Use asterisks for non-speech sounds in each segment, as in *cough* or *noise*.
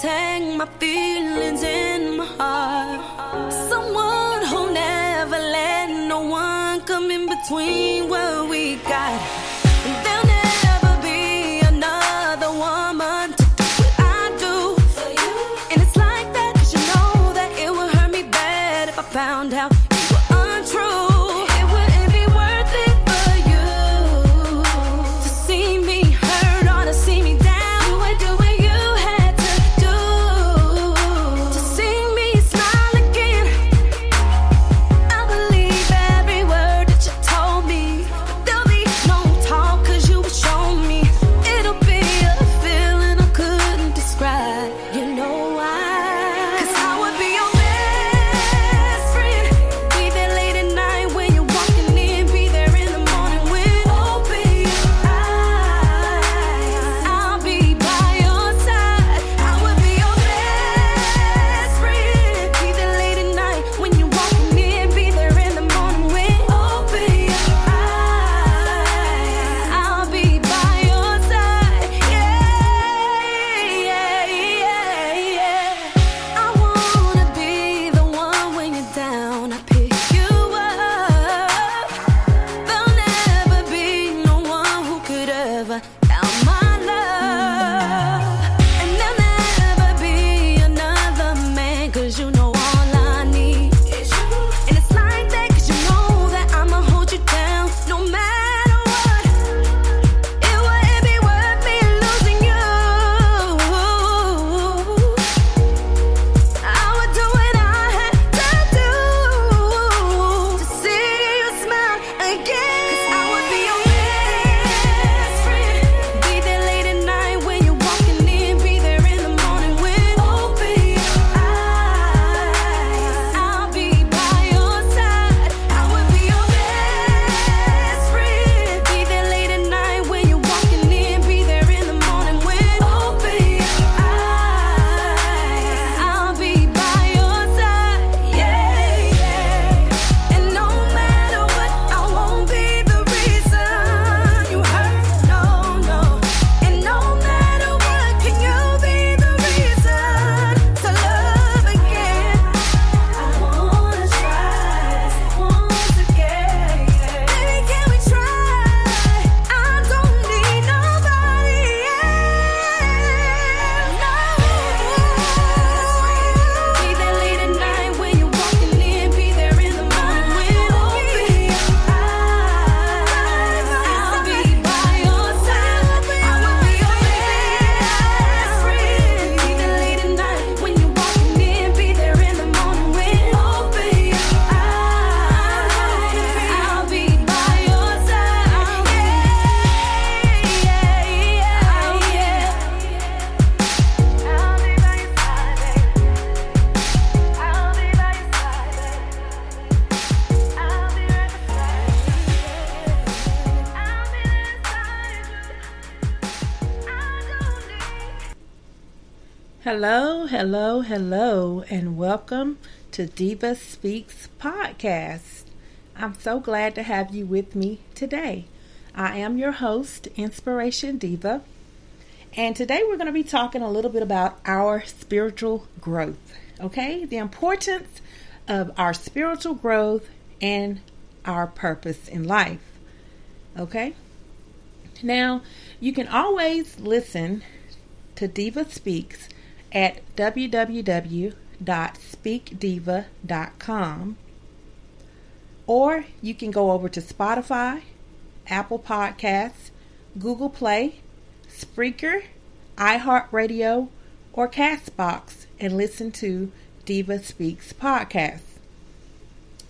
tang my feelings in my heart. Someone who'll never let no one come in between what we got. Hello, hello, hello, and welcome to Diva Speaks podcast. I'm so glad to have you with me today. I am your host, Inspiration Diva, and today we're going to be talking a little bit about our spiritual growth, okay? The importance of our spiritual growth and our purpose in life, okay? Now, you can always listen to Diva Speaks at www.speakdiva.com. Or you can go over to Spotify, Apple Podcasts, Google Play, Spreaker, iHeartRadio, or Castbox and listen to Diva Speaks podcast.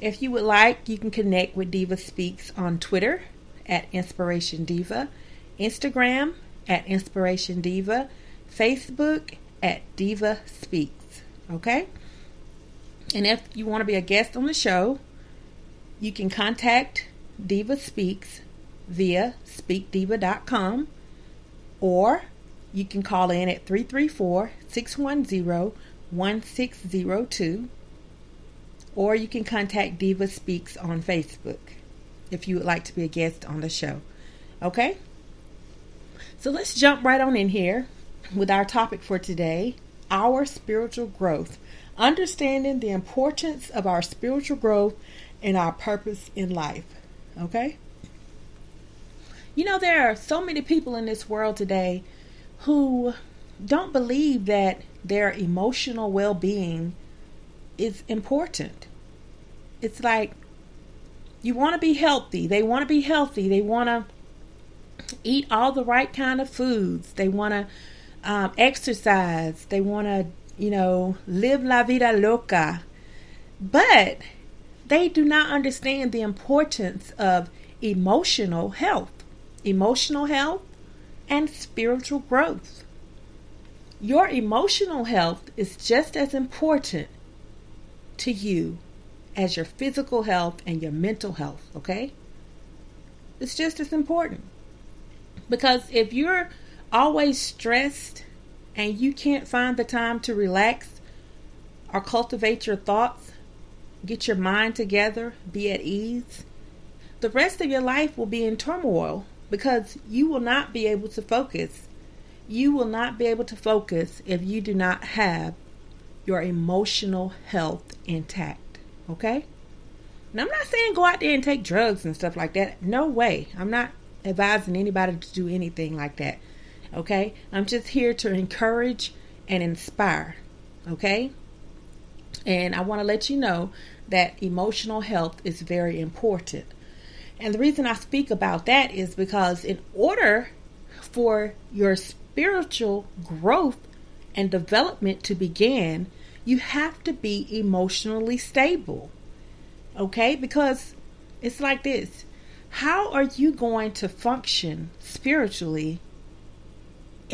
If you would like, you can connect with Diva Speaks on Twitter at Inspiration Diva, Instagram at Inspiration Diva, Facebook at Diva Speaks. Okay? And if you want to be a guest on the show, you can contact Diva Speaks via speakdiva.com or you can call in at 334 610 1602 or you can contact Diva Speaks on Facebook if you would like to be a guest on the show. Okay? So let's jump right on in here with our topic for today our spiritual growth, understanding the importance of our spiritual growth and our purpose in life. Okay? You know, there are so many people in this world today who don't believe that their emotional well being is important. It's like you want to be healthy. They want to be healthy. They want to eat all the right kind of foods. They want to um, exercise. They want to, you know, live la vida loca. But they do not understand the importance of emotional health, emotional health, and spiritual growth. Your emotional health is just as important to you as your physical health and your mental health, okay? It's just as important. Because if you're always stressed and you can't find the time to relax or cultivate your thoughts, get your mind together, be at ease, the rest of your life will be in turmoil because you will not be able to focus. You will not be able to focus if you do not have your emotional health intact. Okay? Now, I'm not saying go out there and take drugs and stuff like that. No way. I'm not advising anybody to do anything like that. Okay? I'm just here to encourage and inspire. Okay? And I want to let you know that emotional health is very important. And the reason I speak about that is because, in order for your spiritual growth and development to begin, you have to be emotionally stable. Okay? Because it's like this how are you going to function spiritually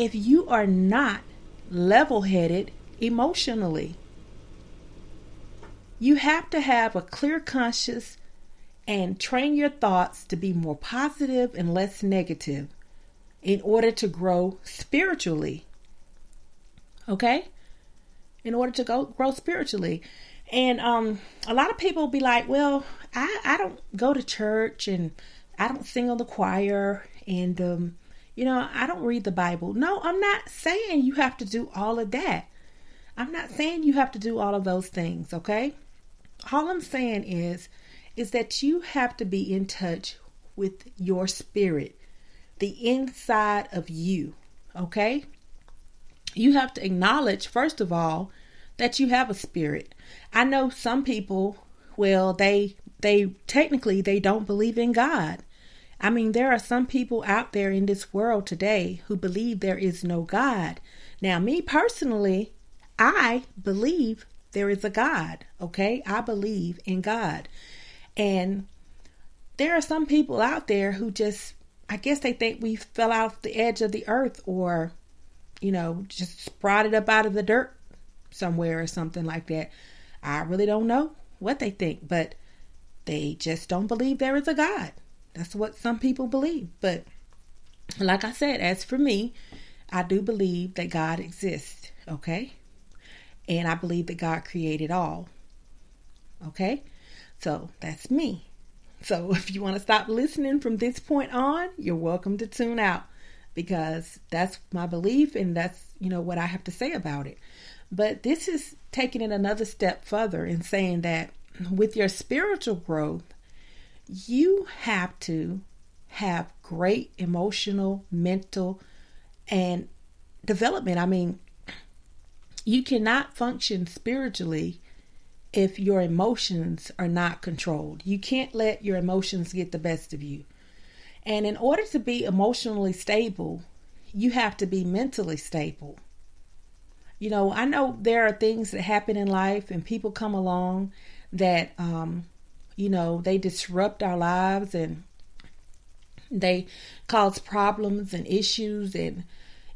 if you are not level headed emotionally? You have to have a clear conscience and train your thoughts to be more positive and less negative in order to grow spiritually. Okay? In order to go grow spiritually. And um a lot of people be like, "Well, I, I don't go to church and I don't sing on the choir and um, you know, I don't read the Bible. No, I'm not saying you have to do all of that. I'm not saying you have to do all of those things, okay? All I'm saying is is that you have to be in touch with your spirit, the inside of you, okay? You have to acknowledge first of all that you have a spirit. I know some people well, they they technically they don't believe in God. I mean, there are some people out there in this world today who believe there is no God. Now, me personally, I believe there is a God, okay? I believe in God. And there are some people out there who just, I guess they think we fell off the edge of the earth or, you know, just sprouted up out of the dirt somewhere or something like that. I really don't know what they think, but they just don't believe there is a God. That's what some people believe. But like I said, as for me, I do believe that God exists, okay? And I believe that God created all. Okay? So that's me. So *laughs* if you want to stop listening from this point on, you're welcome to tune out because that's my belief and that's, you know, what I have to say about it. But this is taking it another step further and saying that with your spiritual growth, you have to have great emotional, mental, and development. I mean, you cannot function spiritually if your emotions are not controlled. You can't let your emotions get the best of you. And in order to be emotionally stable, you have to be mentally stable. You know, I know there are things that happen in life and people come along that um, you know they disrupt our lives and they cause problems and issues and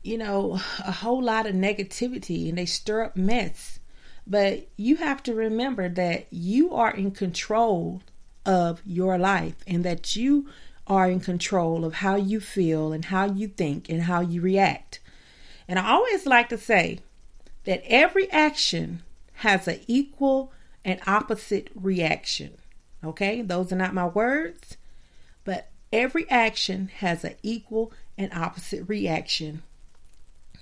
you know a whole lot of negativity and they stir up mess but you have to remember that you are in control of your life and that you are in control of how you feel and how you think and how you react and i always like to say that every action has an equal and opposite reaction. Okay, those are not my words, but every action has an equal and opposite reaction.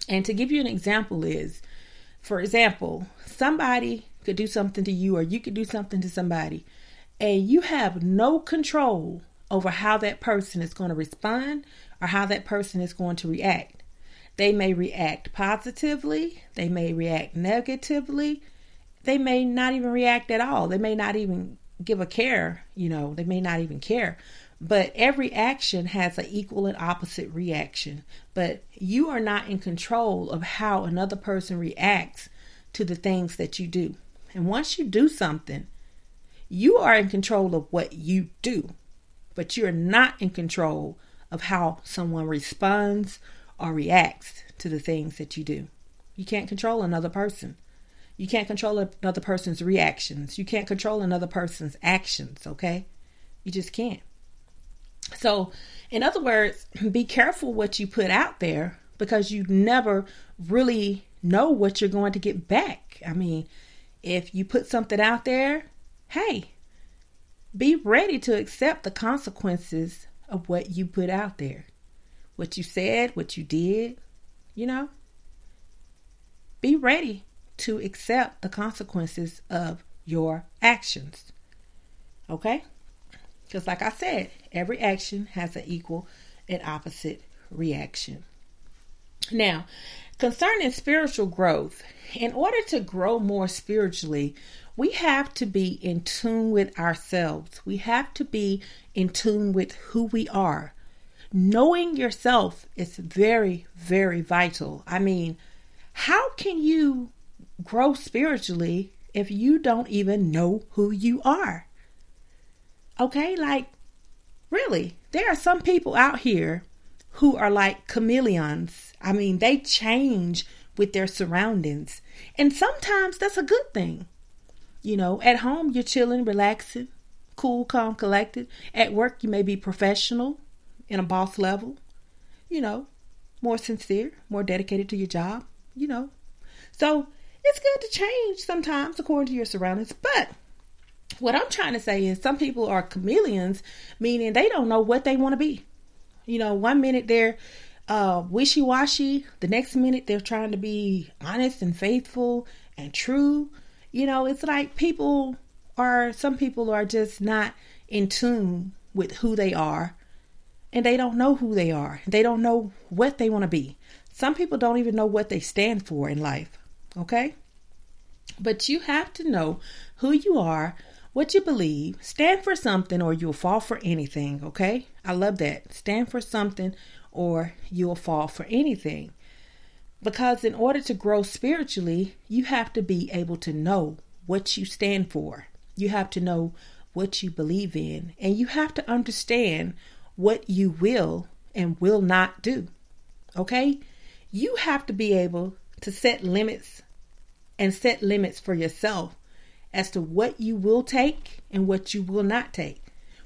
And to give you an example, is For example, somebody could do something to you, or you could do something to somebody, and you have no control over how that person is going to respond or how that person is going to react. They may react positively, they may react negatively, they may not even react at all. They may not even give a care, you know, they may not even care. But every action has an equal and opposite reaction. But you are not in control of how another person reacts to the things that you do. And once you do something, you are in control of what you do, but you're not in control of how someone responds or reacts to the things that you do. You can't control another person. You can't control another person's reactions. You can't control another person's actions, okay? You just can't. So, in other words, be careful what you put out there because you never really know what you're going to get back. I mean, if you put something out there, hey, be ready to accept the consequences of what you put out there. What you said, what you did, you know? Be ready to accept the consequences of your actions. Okay? Because, like I said, every action has an equal and opposite reaction. Now, concerning spiritual growth, in order to grow more spiritually, we have to be in tune with ourselves. We have to be in tune with who we are. Knowing yourself is very, very vital. I mean, how can you grow spiritually if you don't even know who you are? Okay, like, really, there are some people out here who are like chameleons. I mean, they change with their surroundings. And sometimes that's a good thing. You know, at home, you're chilling, relaxing, cool, calm, collected. At work, you may be professional in a boss level, you know, more sincere, more dedicated to your job, you know. So it's good to change sometimes according to your surroundings. But what I'm trying to say is some people are chameleons, meaning they don't know what they want to be. You know, one minute they're uh, wishy washy, the next minute they're trying to be honest and faithful and true. You know, it's like people are, some people are just not in tune with who they are and they don't know who they are. They don't know what they want to be. Some people don't even know what they stand for in life. Okay? But you have to know who you are, what you believe, stand for something, or you'll fall for anything. Okay? I love that. Stand for something, or you'll fall for anything. Because in order to grow spiritually, you have to be able to know what you stand for. You have to know what you believe in. And you have to understand what you will and will not do. Okay? You have to be able to set limits and set limits for yourself as to what you will take and what you will not take,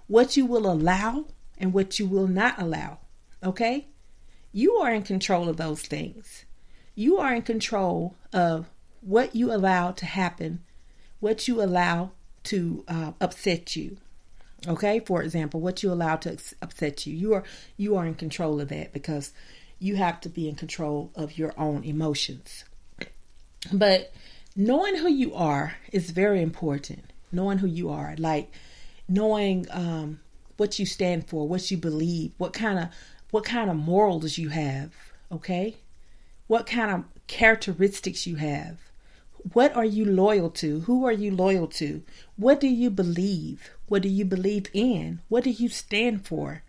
what you will allow and what you will not allow. Okay? You are in control of those things. You are in control of what you allow to happen, what you allow to uh, upset you. Okay, for example, what you allow to upset you, you are you are in control of that because you have to be in control of your own emotions. But knowing who you are is very important. Knowing who you are, like knowing um, what you stand for, what you believe, what kind of what kind of morals you have, okay? What kind of characteristics you have. What are you loyal to? Who are you loyal to? What do you believe? What do you believe in? What do you stand for?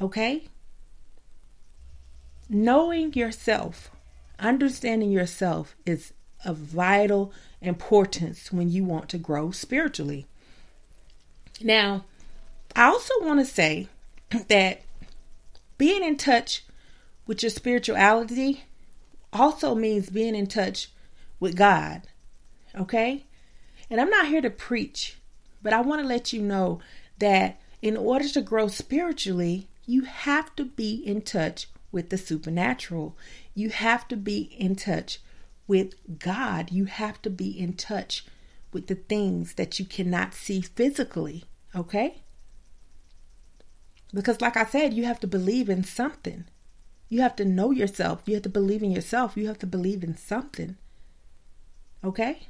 Okay? Knowing yourself, understanding yourself is of vital importance when you want to grow spiritually. Now, I also want to say *clears throat* that being in touch with your spirituality also means being in touch with God. Okay? And I'm not here to preach, but I want to let you know that in order to grow spiritually, you have to be in touch with the supernatural. You have to be in touch with God. You have to be in touch with the things that you cannot see physically. Okay? Because, like I said, you have to believe in something. You have to know yourself. You have to believe in yourself. You have to believe in something. Okay?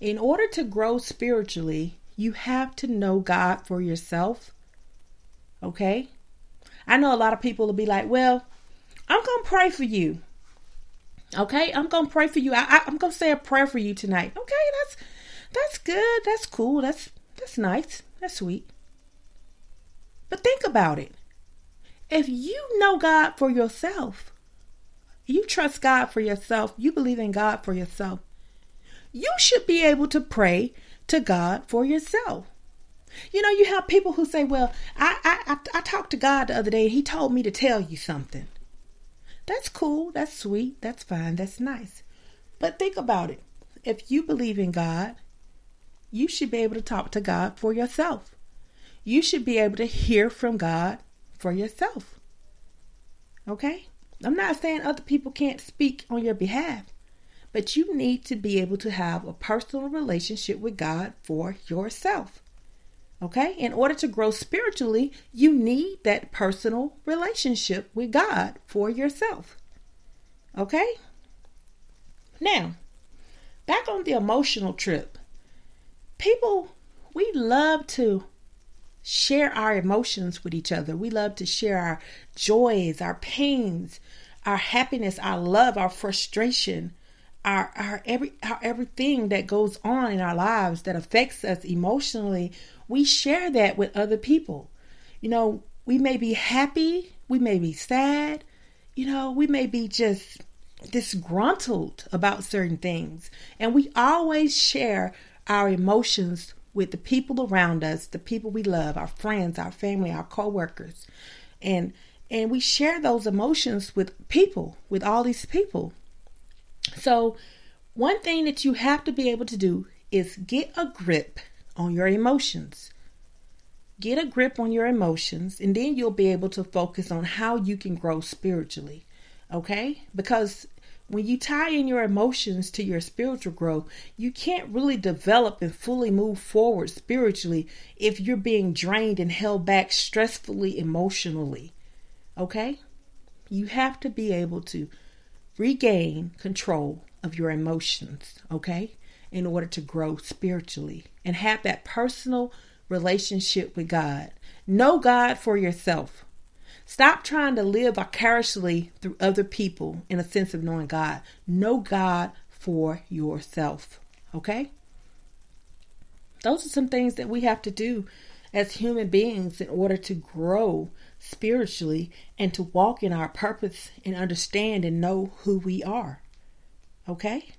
In order to grow spiritually, you have to know God for yourself. Okay? I know a lot of people will be like, well, I'm going to pray for you. Okay? I'm to pray for you. I, am to say a prayer for you tonight. Okay? That's that's good. That's cool. That's that's nice. That's sweet. But think about it. If you know God for yourself, you trust God for yourself, you believe in God for yourself, you should be able to pray to God for yourself. You know, you have people who say, Well, I, I, I, I talked to God the other day and he told me to tell you something. That's cool. That's sweet. That's fine. That's nice. But think about it. If you believe in God, you should be able to talk to God for yourself. You should be able to hear from God for yourself. Okay? I'm not saying other people can't speak on your behalf, but you need to be able to have a personal relationship with God for yourself. Okay? In order to grow spiritually, you need that personal relationship with God for yourself. Okay? Now, back on the emotional trip. People, we love to share our emotions with each other. We love to share our joys, our pains, our happiness, our love, our frustration, our our every our everything that goes on in our lives that affects us emotionally, we share that with other people. You know, we may be happy, we may be sad, you know, we may be just disgruntled about certain things. And we always share our emotions with the people around us, the people we love, our friends, our family, our coworkers. And and we share those emotions with people, with all these people. So, one thing that you have to be able to do is get a grip on your emotions. Get a grip on your emotions, and then you'll be able to focus on how you can grow spiritually. Okay? Because when you tie in your emotions to your spiritual growth, you can't really develop and fully move forward spiritually if you're being drained and held back stressfully emotionally. Okay? You have to be able to regain control of your emotions, okay, in order to grow spiritually and have that personal relationship with God. Know God for yourself. Stop trying to live vicariously through other people in a sense of knowing God. Know God for yourself, okay? Those are some things that we have to do as human beings in order to grow spiritually and to walk in our purpose and understand and know who we are. Okay?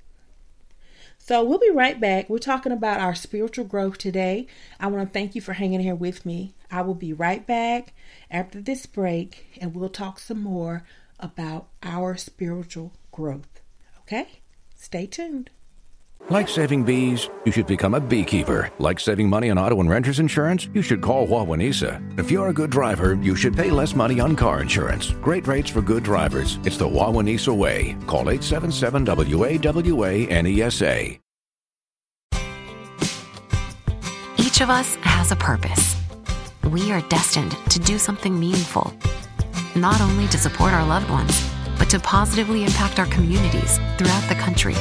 So we'll be right back. We're talking about our spiritual growth today. I want to thank you for hanging here with me. I will be right back after this break and we'll talk some more about our spiritual growth. Okay? Stay tuned. Like saving bees, you should become a beekeeper. Like saving money on auto and renter's insurance, you should call Wawanesa. If you're a good driver, you should pay less money on car insurance. Great rates for good drivers. It's the Wawanesa way. Call 877 WAWA Each of us has a purpose. We are destined to do something meaningful, not only to support our loved ones, but to positively impact our communities throughout the country.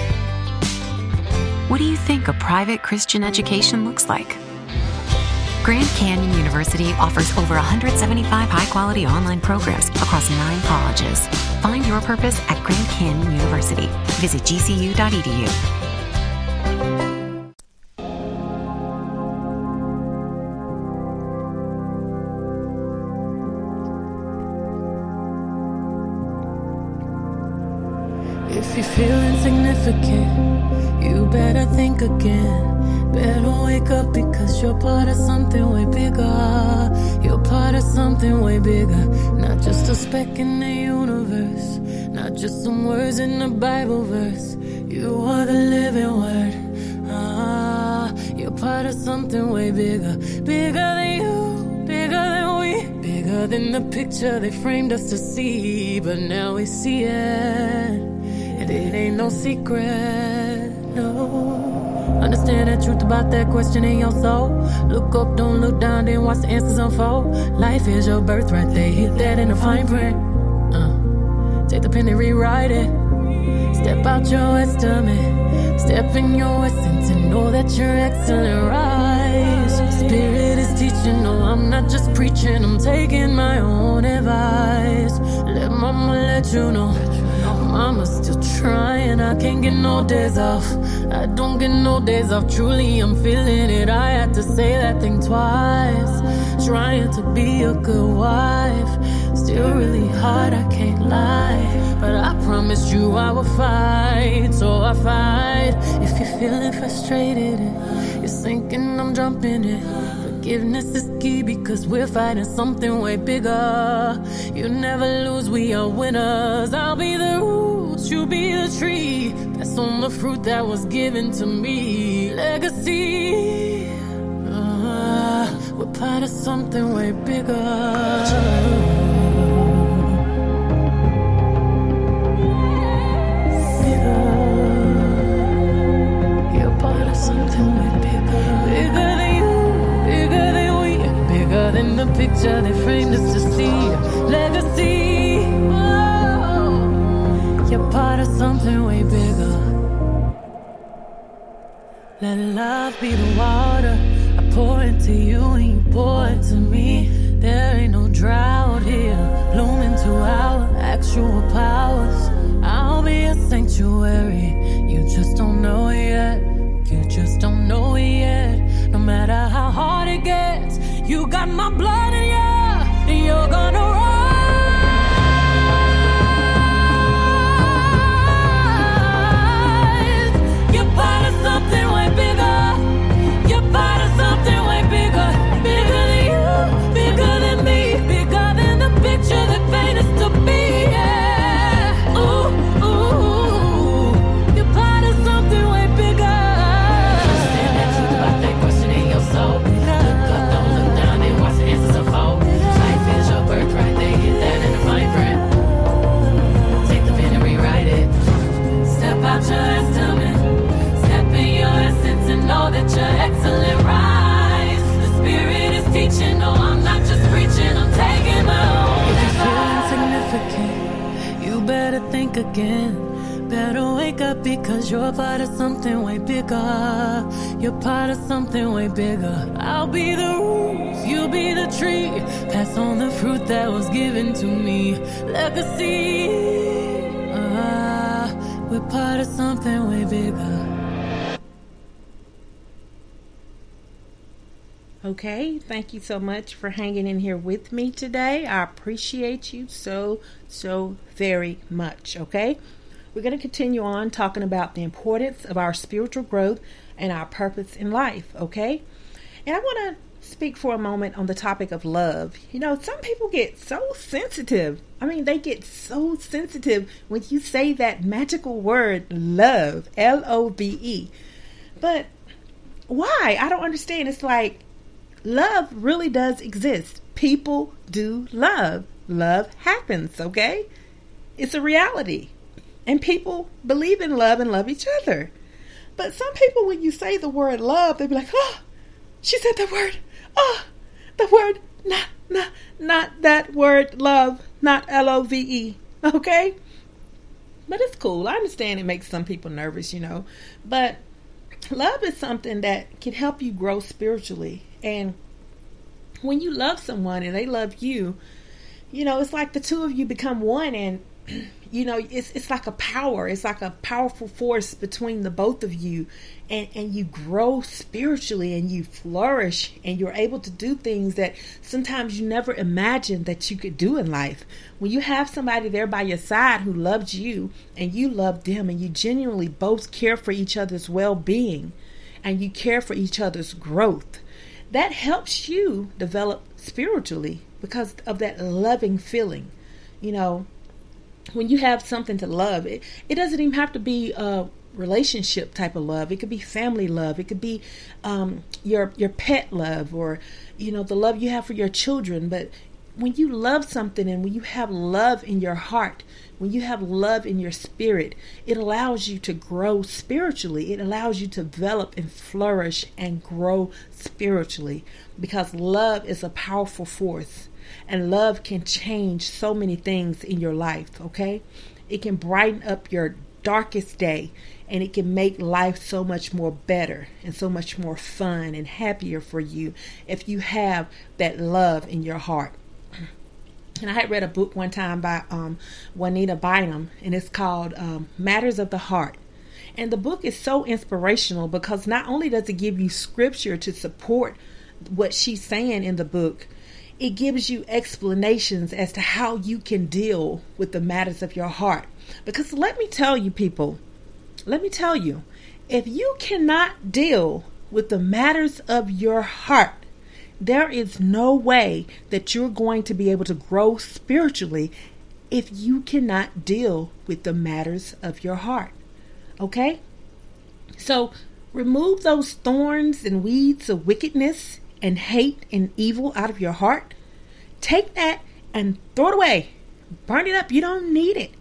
What do you think a private Christian education looks like? Grand Canyon University offers over 175 high quality online programs across nine colleges. Find your purpose at Grand Canyon University. Visit gcu.edu. speck in the universe, not just some words in a Bible verse. You are the living word. Ah, you're part of something way bigger. Bigger than you, bigger than we, bigger than the picture they framed us to see. But now we see it. And it ain't no secret, no. Understand the truth about that question in your soul. Look up, don't look down, then watch the answers unfold. Life is your birthright, they hit that in the fine print. Uh, take the pen and rewrite it. Step out your estimate. Step in your essence and know that you're excellent. Rise. Spirit is teaching. No, I'm not just preaching. I'm taking my own advice. Let mama let you know. Mama's still trying. I can't get no days off. I don't get no days off. Truly, I'm feeling it. I had to say that thing twice. Trying to be a good wife. Still really hard, I can't lie. But I promised you I would fight. So I fight. If you're feeling frustrated, you're sinking, I'm jumping it. Forgiveness is key because we're fighting something way bigger. You never lose, we are winners. I'll be the you be the tree. That's on the fruit that was given to me. Legacy. Uh, we're part of something way bigger. You're part of something way bigger. Bigger than you, bigger than we, bigger than the picture they framed us to see. Legacy. Part of something way bigger. Let love be the water. I pour into you and you pour into me. There ain't no drought here. Bloom into our actual powers. I'll be a sanctuary. You just don't know it yet. You just don't know it yet. No matter how hard it gets, you got my blood in you. And you're gonna think again. Better wake up because you're part of something way bigger. You're part of something way bigger. I'll be the roots, you'll be the tree. Pass on the fruit that was given to me. Legacy. Ah, we're part of something way bigger. Okay, thank you so much for hanging in here with me today. I appreciate you so, so very much. Okay, we're going to continue on talking about the importance of our spiritual growth and our purpose in life. Okay, and I want to speak for a moment on the topic of love. You know, some people get so sensitive. I mean, they get so sensitive when you say that magical word love, L O V E. But why? I don't understand. It's like love really does exist. People do love. Love happens, okay? It's a reality. And people believe in love and love each other. But some people, when you say the word love, they'd be like, oh, she said that word. Oh, the word, not, not, not that word love, not L O V E, okay? But it's cool. I understand it makes some people nervous, you know. But love is something that can help you grow spiritually. And when you love someone and they love you, you know, it's like the two of you become one and *clears throat* you know, it's it's like a power. It's like a powerful force between the both of you and and you grow spiritually and you flourish and you're able to do things that sometimes you never imagined that you could do in life. When you have somebody there by your side who loves you and you love them and you genuinely both care for each other's well-being and you care for each other's growth that helps you develop spiritually because of that loving feeling. You know, when you have something to love, it, it doesn't even have to be a relationship type of love. It could be family love. It could be um, your your pet love, or you know the love you have for your children. But when you love something and when you have love in your heart, when you have love in your spirit, it allows you to grow spiritually. It allows you to develop and flourish and grow spiritually because love is a powerful force and love can change so many things in your life, okay? It can brighten up your darkest day and it can make life so much more better and so much more fun and happier for you if you have that love in your heart. *clears throat* And I had read a book one time by um, Juanita Bynum, and it's called um, Matters of the Heart. And the book is so inspirational because not only does it give you scripture to support what she's saying in the book, it gives you explanations as to how you can deal with the matters of your heart. Because let me tell you, people, let me tell you, if you cannot deal with the matters of your heart, there is no way that you're going to be able to grow spiritually if you cannot deal with the matters of your heart. Okay? So remove those thorns and weeds of wickedness and hate and evil out of your heart. Take that and throw it away. Burn it up. You don't need it.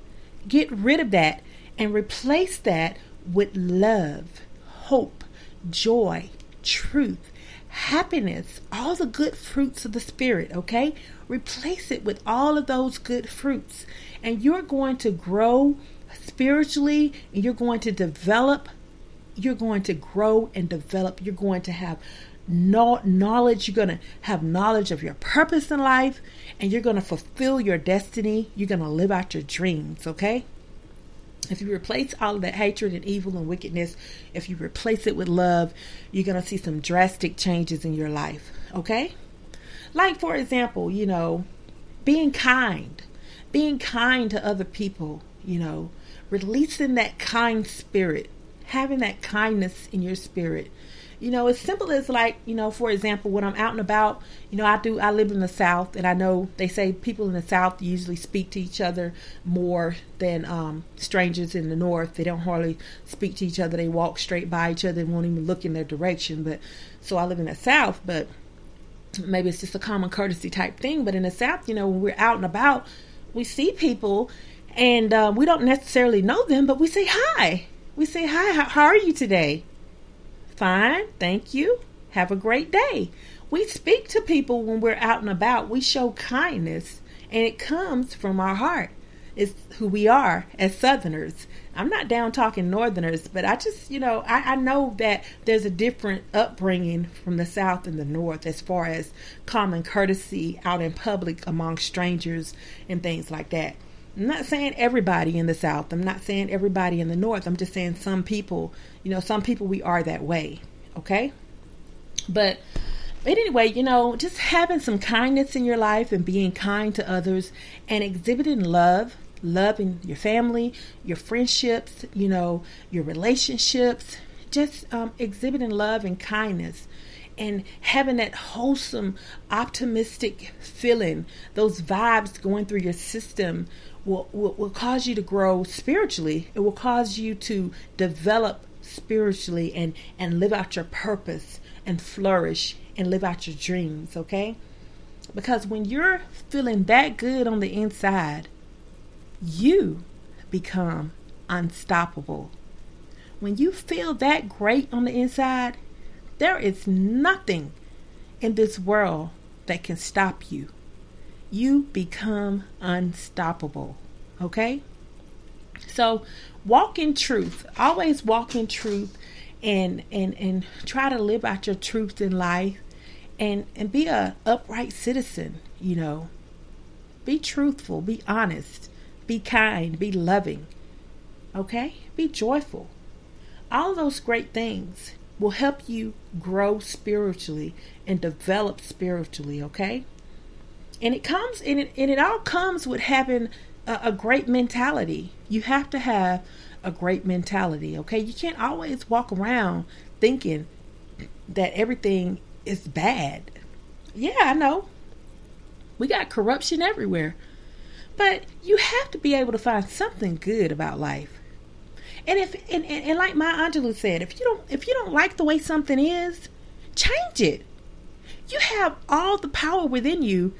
Get rid of that and replace that with love, hope, joy, truth, happiness, all the good fruits of the Spirit, okay? Replace it with all of those good fruits. And you're going to grow spiritually and you're going to develop. You're going to grow and develop. You're going to have knowledge. You're going to have knowledge of your purpose in life and you're going to fulfill your destiny. You're going to live out your dreams, okay? If you replace all of that hatred and evil and wickedness, if you replace it with love, you're going to see some drastic changes in your life, okay? Like, for example, you know, being kind, being kind to other people, you know, releasing that kind spirit, having that kindness in your spirit, you know, as simple as like, you know, for example, when I'm out and about, you know, I do, I live in the South and I know they say people in the South usually speak to each other more than um, strangers in the North. They don't hardly speak to each other. They walk straight by each other and won't even look in their direction. But so I live in the South, but maybe it's just a common courtesy type thing. But in the South, you know, when we're out and about, we see people and uh, we don't necessarily know them, but we say hi. We say hi. How, how are you today? Fine, thank you. Have a great day. We speak to people when we're out and about. We show kindness, and it comes from our heart. It's who we are as Southerners. I'm not down talking Northerners, but I just, you know, I, I know that there's a different upbringing from the South and the North as far as common courtesy out in public among strangers and things like that. I'm not saying everybody in the South. I'm not saying everybody in the North. I'm just saying some people, you know, some people we are that way. Okay? But but anyway, you know, just having some kindness in your life and being kind to others and exhibiting love, loving your family, your friendships, you know, your relationships, just um, exhibiting love and kindness and having that wholesome, optimistic feeling, those vibes going through your system will, will, will cause you to grow spiritually. It will cause you to develop spiritually and, and live out your purpose and flourish and live out your dreams, okay? Because when you're feeling that good on the inside, you become unstoppable. When you feel that great on the inside, there is nothing in this world that can stop you you become unstoppable. Okay? So walk in truth. Always walk in truth and and and try to live out your truth in life and and be a upright citizen, you know. Be truthful, be honest, be kind, be loving. Okay? Be joyful. All those great things will help you grow spiritually and develop spiritually, okay? and it comes and it, and it all comes with having a, a great mentality. You have to have a great mentality okay? You can't always walk around thinking that everything is bad. Yeah i know. We got corruption everywhere. But you have to be able to find something good about life. And if and, and, and like Maya Angelou said if you don't if you don't like the way something is change it. You have all the power within you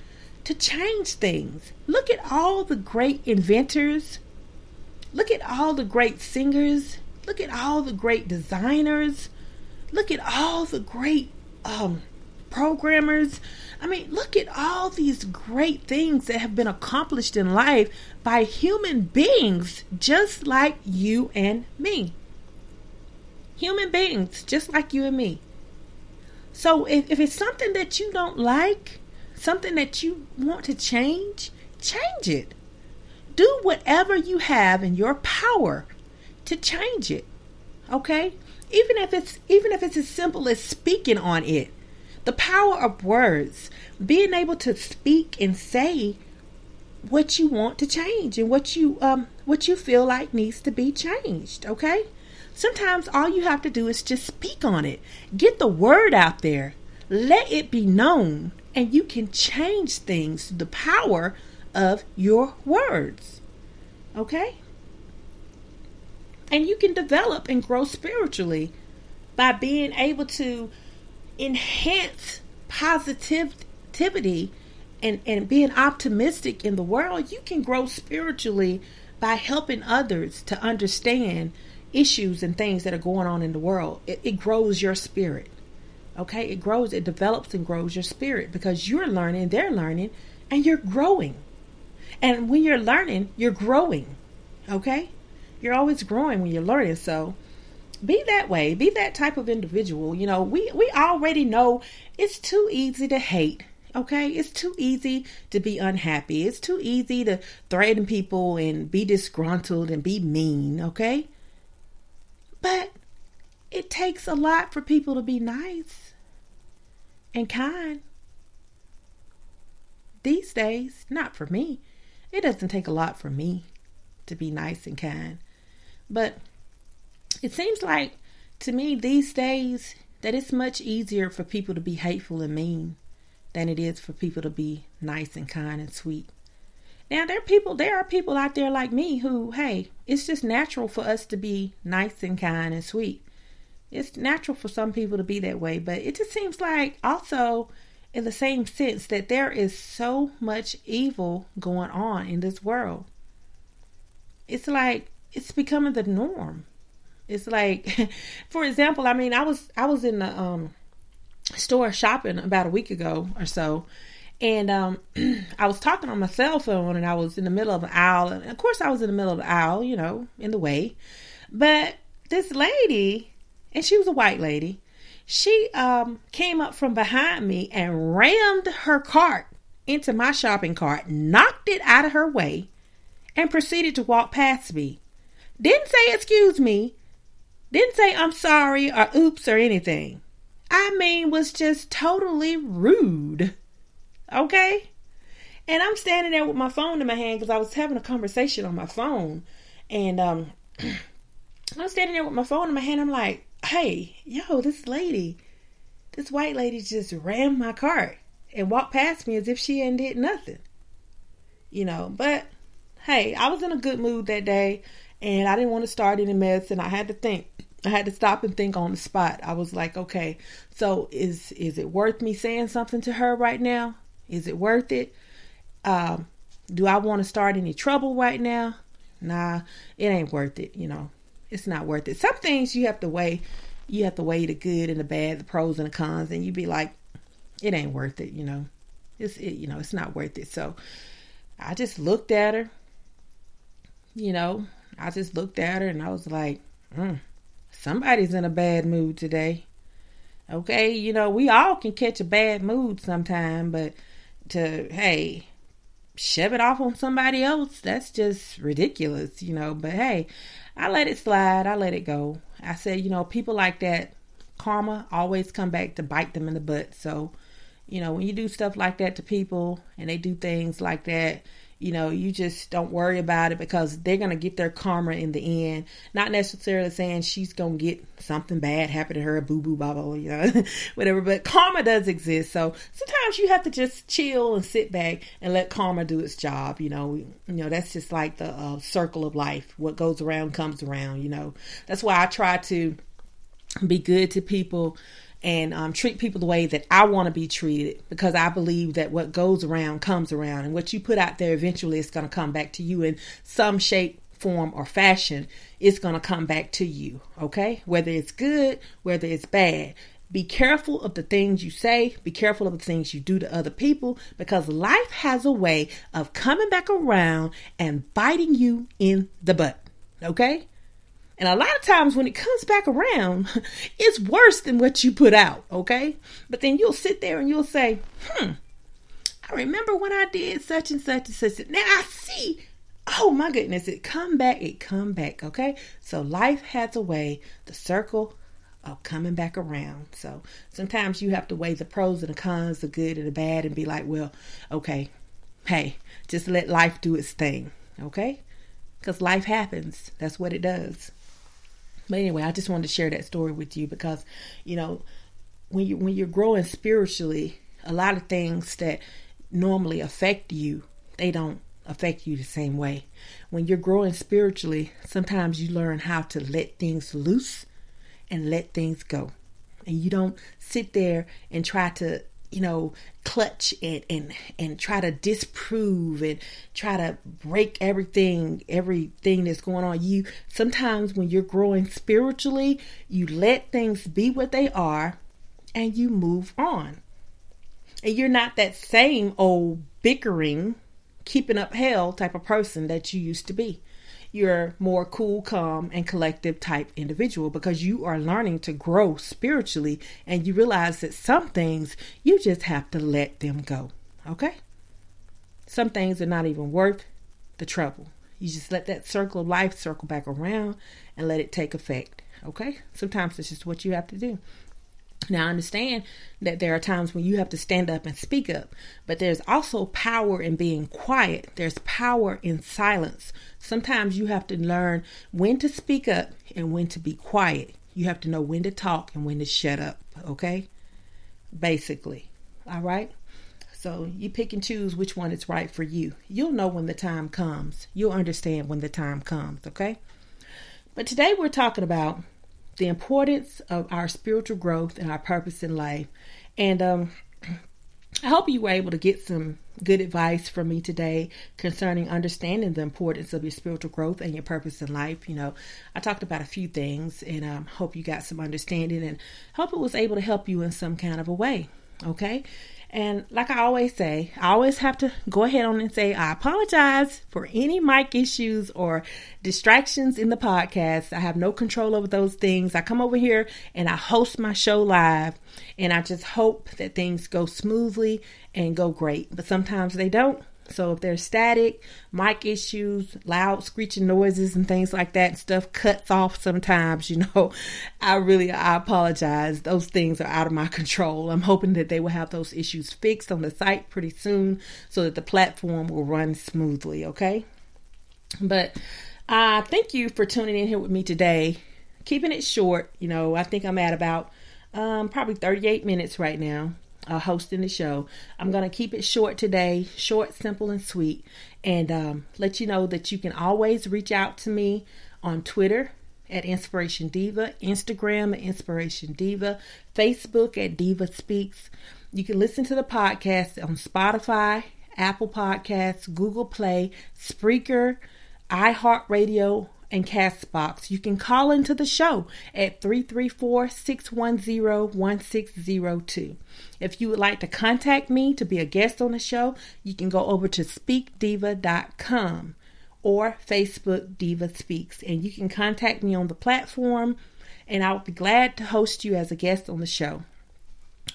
to change things. Look at all the great inventors. Look at all the great singers. Look at all the great designers. Look at all the great um, programmers. I mean, look at all these great things that have been accomplished in life by human beings just like you and me. Human beings just like you and me. So if, if it's something that you don't like, something that you want to change, change it. Do whatever you have in your power to change it. Okay? Even if it's even if it's as simple as speaking on it. The power of words, being able to speak and say what you want to change and what you um what you feel like needs to be changed, okay? Sometimes all you have to do is just speak on it. Get the word out there. Let it be known and you can change things the power of your words. Okay? And you can develop and grow spiritually by being able to enhance positivity and, and being optimistic in the world. You can grow spiritually by helping others to understand issues and things that are going on in the world. It, it grows your spirit. Okay? It grows, it develops and grows your spirit because you're learning, they're learning, and you're growing. And when you're learning, you're growing. Okay? You're always growing when you're learning. So be that way. Be that type of individual. You know, we, we already know it's too easy to hate. Okay? It's too easy to be unhappy. It's too easy to threaten people and be disgruntled and be mean. Okay? But it takes a lot for people to be nice and kind. These days, not for me. It doesn't take a lot for me to be nice and kind. But it seems like to me these days that it's much easier for people to be hateful and mean than it is for people to be nice and kind and sweet. Now there are people there are people out there like me who, hey, it's just natural for us to be nice and kind and sweet. It's natural for some people to be that way, but it just seems like also in the same sense that there is so much evil going on in this world. It's like it's becoming the norm. It's like *laughs* for example, I mean, I was I was in the um store shopping about a week ago or so and um *clears throat* I was talking on my cell phone and I was in the middle of an aisle and of course I was in the middle of the aisle, you know, in the way. But this lady, and she was a white lady, she um, came up from behind me and rammed her cart into my shopping cart, knocked it out of her way, and proceeded to walk past me. Didn't say excuse me, didn't say I'm sorry or oops or anything. I mean, was just totally rude. Okay? And I'm standing there with my phone in my hand because I was having a conversation on my phone. And um, *clears throat* I'm standing there with my phone in my hand. I'm like, hey, yo, this lady, this white lady just rammed my cart and walked past me as if she hadn't did nothing. You know, but hey, I was in a good mood that day and I didn't want to start any mess and I had to think. I had to stop and think on the spot. I was like, okay, so is is it worth me saying something to her right now? Is it worth it? Um, do I want to start any trouble right now? Nah, it ain't worth it, you know it's not worth it. Some things you have to weigh. You have to weigh the good and the bad, the pros and the cons, and you be like, it ain't worth it. You know, it's it, you know it's not worth it. So I just looked at her. You know, I just looked at her and I was like, mm, somebody's in a bad mood today. Okay, you know, we all can catch a bad mood sometime, but to hey, shove it off on somebody else, that's just ridiculous, you know. But hey, I let it slide. I let it go. I said, you know, people like that, karma always come back to bite them in the butt. So, you know, when you do stuff like that to people and they do things like that, you know, you just don't worry about it because they're going to get their karma in the end. Not necessarily saying she's going to get something bad happen to her, boo boo, blah, blah, you know, *laughs* whatever. But karma does exist. So sometimes you have to just chill and sit back and let karma do its job. You know, you know, that's just like the uh, circle of life. What goes around comes around, you know. That's why I try to be good to people and um, treat people the way that I want to be treated because I believe that what goes around comes around, and what you put out there eventually is going to come back to you in some shape, form, or fashion. It's going to come back to you, okay? Whether it's good, whether it's bad. Be careful of the things you say, be careful of the things you do to other people because life has a way of coming back around and biting you in the butt. Okay? And a lot of times when it comes back around, *laughs* it's worse than what you put out, okay? But then you'll sit there and you'll say, hmm, I remember when I did such and such and such. Now I see. Oh my goodness, it come back, it come back, okay? So life has a way, the circle of coming back around. So sometimes you have to weigh the pros and the cons, the good and the bad, and be like, well, okay, hey, just let life do its thing, okay? Because life happens. That's what it does. But anyway, I just wanted to share that story with you because, you know, when you when you're growing spiritually, a lot of things that normally affect you, they don't affect you the same way. When you're growing spiritually, sometimes you learn how to let things loose and let things go. And you don't sit there and try to, you know, clutch and and and try to disprove and try to break everything, everything that's going on. You sometimes when you're growing spiritually, you let things be what they are and you move on. And you're not that same old bickering, keeping up hell type of person that you used to be you're more cool, calm, and collective type individual because you are learning to grow spiritually and you realize that some things you just have to let them go. Okay? Some things are not even worth the trouble. You just let that circle of life circle back around and let it take effect. Okay? Sometimes it's just what you have to do. Now, I understand that there are times when you have to stand up and speak up, but there's also power in being quiet. There's power in silence. Sometimes you have to learn when to speak up and when to be quiet. You have to know when to talk and when to shut up, okay? Basically. All right? So you pick and choose which one is right for you. You'll know when the time comes. You'll understand when the time comes, okay? But today we're talking about the importance of our spiritual growth and our purpose in life. And um, I hope you were able to get some good advice from me today concerning understanding the importance of your spiritual growth and your purpose in life. You know, I talked about a few things and um, hope you got some understanding and hope it was able to help you in some kind of a way. Okay. And like I always say, I always have to go ahead on and say, I apologize for any mic issues or distractions in the podcast. I have no control over those things. I come over here and I host my show live, and I just hope that things go smoothly and go great. But sometimes they don't. So if there's static, mic issues, loud screeching noises and things like that, stuff cuts off sometimes, you know, *laughs* I really I apologize. Those things are out of my control. I'm hoping that they will have those issues fixed on the site pretty soon so that the platform will run smoothly, okay? But uh thank you for tuning in here with me today. Keeping it short, you know, I think I'm at about um probably 38 minutes right now uh, hosting the show. I'm going to keep it short today, short, simple, and sweet, and um, let you know that you can always reach out to me on Twitter at Inspiration Diva, Instagram at Inspiration Diva, Facebook at Diva Speaks. You can listen to the podcast on Spotify, Apple Podcasts, Google Play, Spreaker, iHeartRadio, and Castbox. You can call into the show at 334 610 1602. If you would like to contact me to be a guest on the show, you can go over to speakdiva.com or Facebook Diva Speaks, and you can contact me on the platform, and I will be glad to host you as a guest on the show.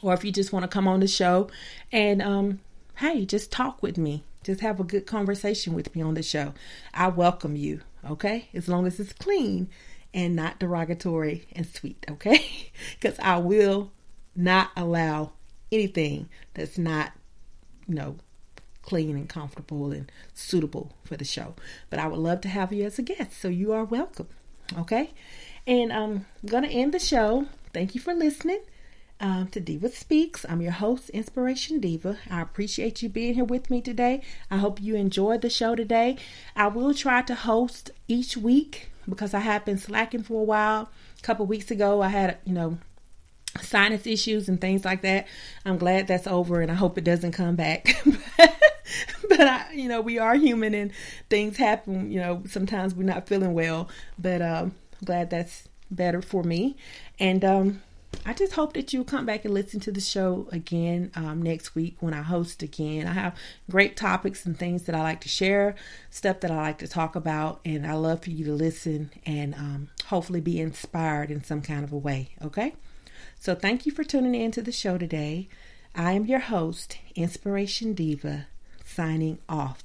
Or if you just want to come on the show and, um, hey, just talk with me, just have a good conversation with me on the show, I welcome you okay? As long as it's clean and not derogatory and sweet, okay? *laughs* Because I will not allow anything that's not, you know, clean and comfortable and suitable for the show. But I would love to have you as a guest, so you are welcome, okay? And um, I'm going to end the show. Thank you for listening um, to Diva Speaks. I'm your host, Inspiration Diva. I appreciate you being here with me today. I hope you enjoyed the show today. I will try to host each week because I have been slacking for a while. A couple weeks ago, I had, you know, sinus issues and things like that. I'm glad that's over and I hope it doesn't come back. *laughs* but I, you know, we are human and things happen. You know, sometimes we're not feeling well, but um, glad that's better for me. And um, I just hope that you'll come back and listen to the show again um, next week when I host again. I have great topics and things that I like to share, stuff that I like to talk about, and I love for you to listen and um, hopefully be inspired in some kind of a way. Okay? So thank you for tuning in to the show today. I am your host, Inspiration Diva, signing off.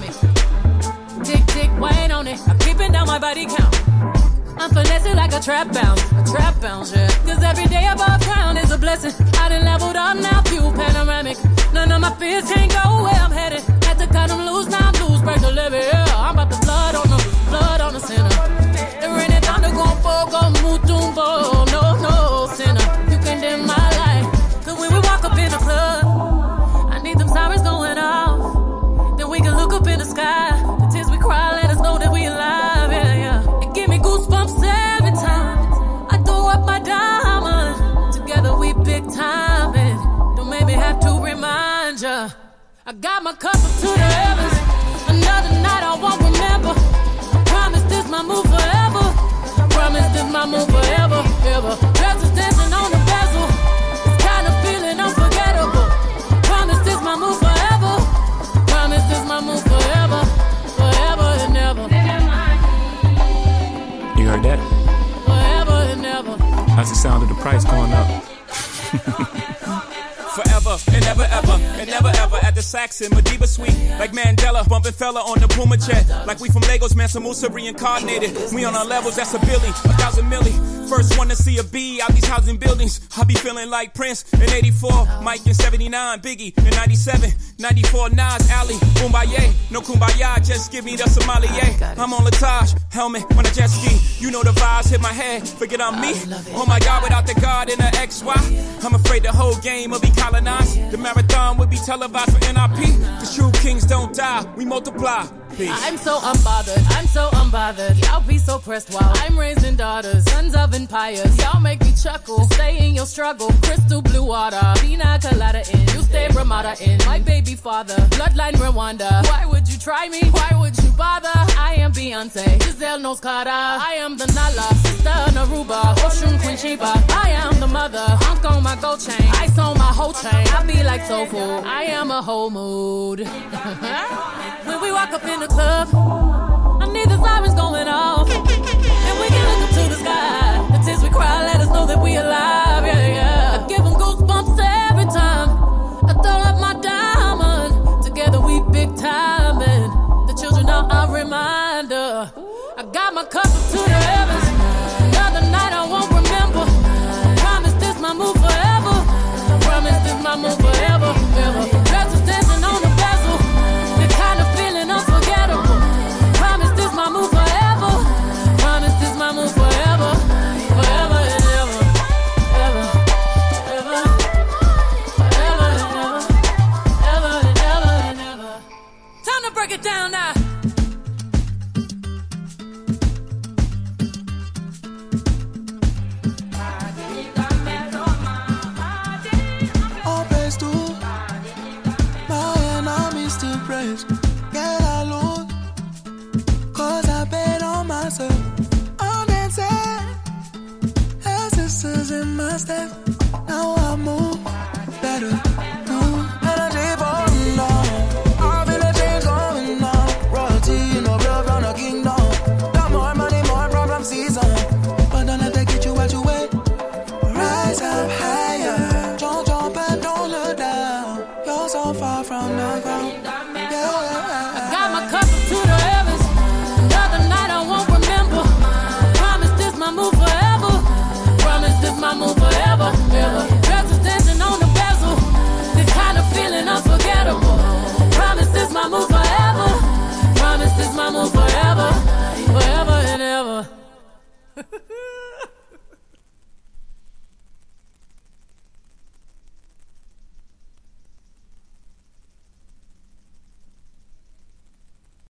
Me. Tick, tick, wait on it. I'm keeping down my body count. I'm finessing like a trap bounce, a trap bounce, yeah. Cause every day above ground is a blessing. I done leveled up now, view panoramic. None of my fears can't go where I'm headed. Had to cut them loose, now I'm loose, break the levee, yeah. I'm about to blood on the, blood on the center. Price going up? *laughs* forever and never ever and never ever at the Saxon Madiba suite. Like Mandela bumping Fela on the Puma jet. Like we from Lagos Mansa Musa reincarnated. We on our levels that's a billy a thousand milli. First one to see a B out these housing buildings. I be feeling like Prince in 84 Mike in 79 Biggie in 97 94 Nas Ali Kumbaya no Kumbaya just give me the sommelier I'm on La Tâche helmet when I jet ski. You know the vibes hit my head forget I'm me. Oh my god without the God in the XY I'm afraid the whole game will be colonized. The marathon would be televised for NRP the true kings don't die we multiply. Peace. I'm so unbothered I'm so unbothered. Y'all be so pressed while I'm raising daughters sons of empires. Y'all make me chuckle stay in your struggle. Crystal blue water pina colada in. You stay Ramada in my baby father. Bloodline Rwanda why would you try me? Why would you I am Beyonce Giselle Knowles Carter. I am the Nala sister Naruba Oshun Queen Sheba. I am the mother I'm on my gold chain. I saw my whole chain. I be like soulful. I am a whole mood. *laughs* When we walk up in the club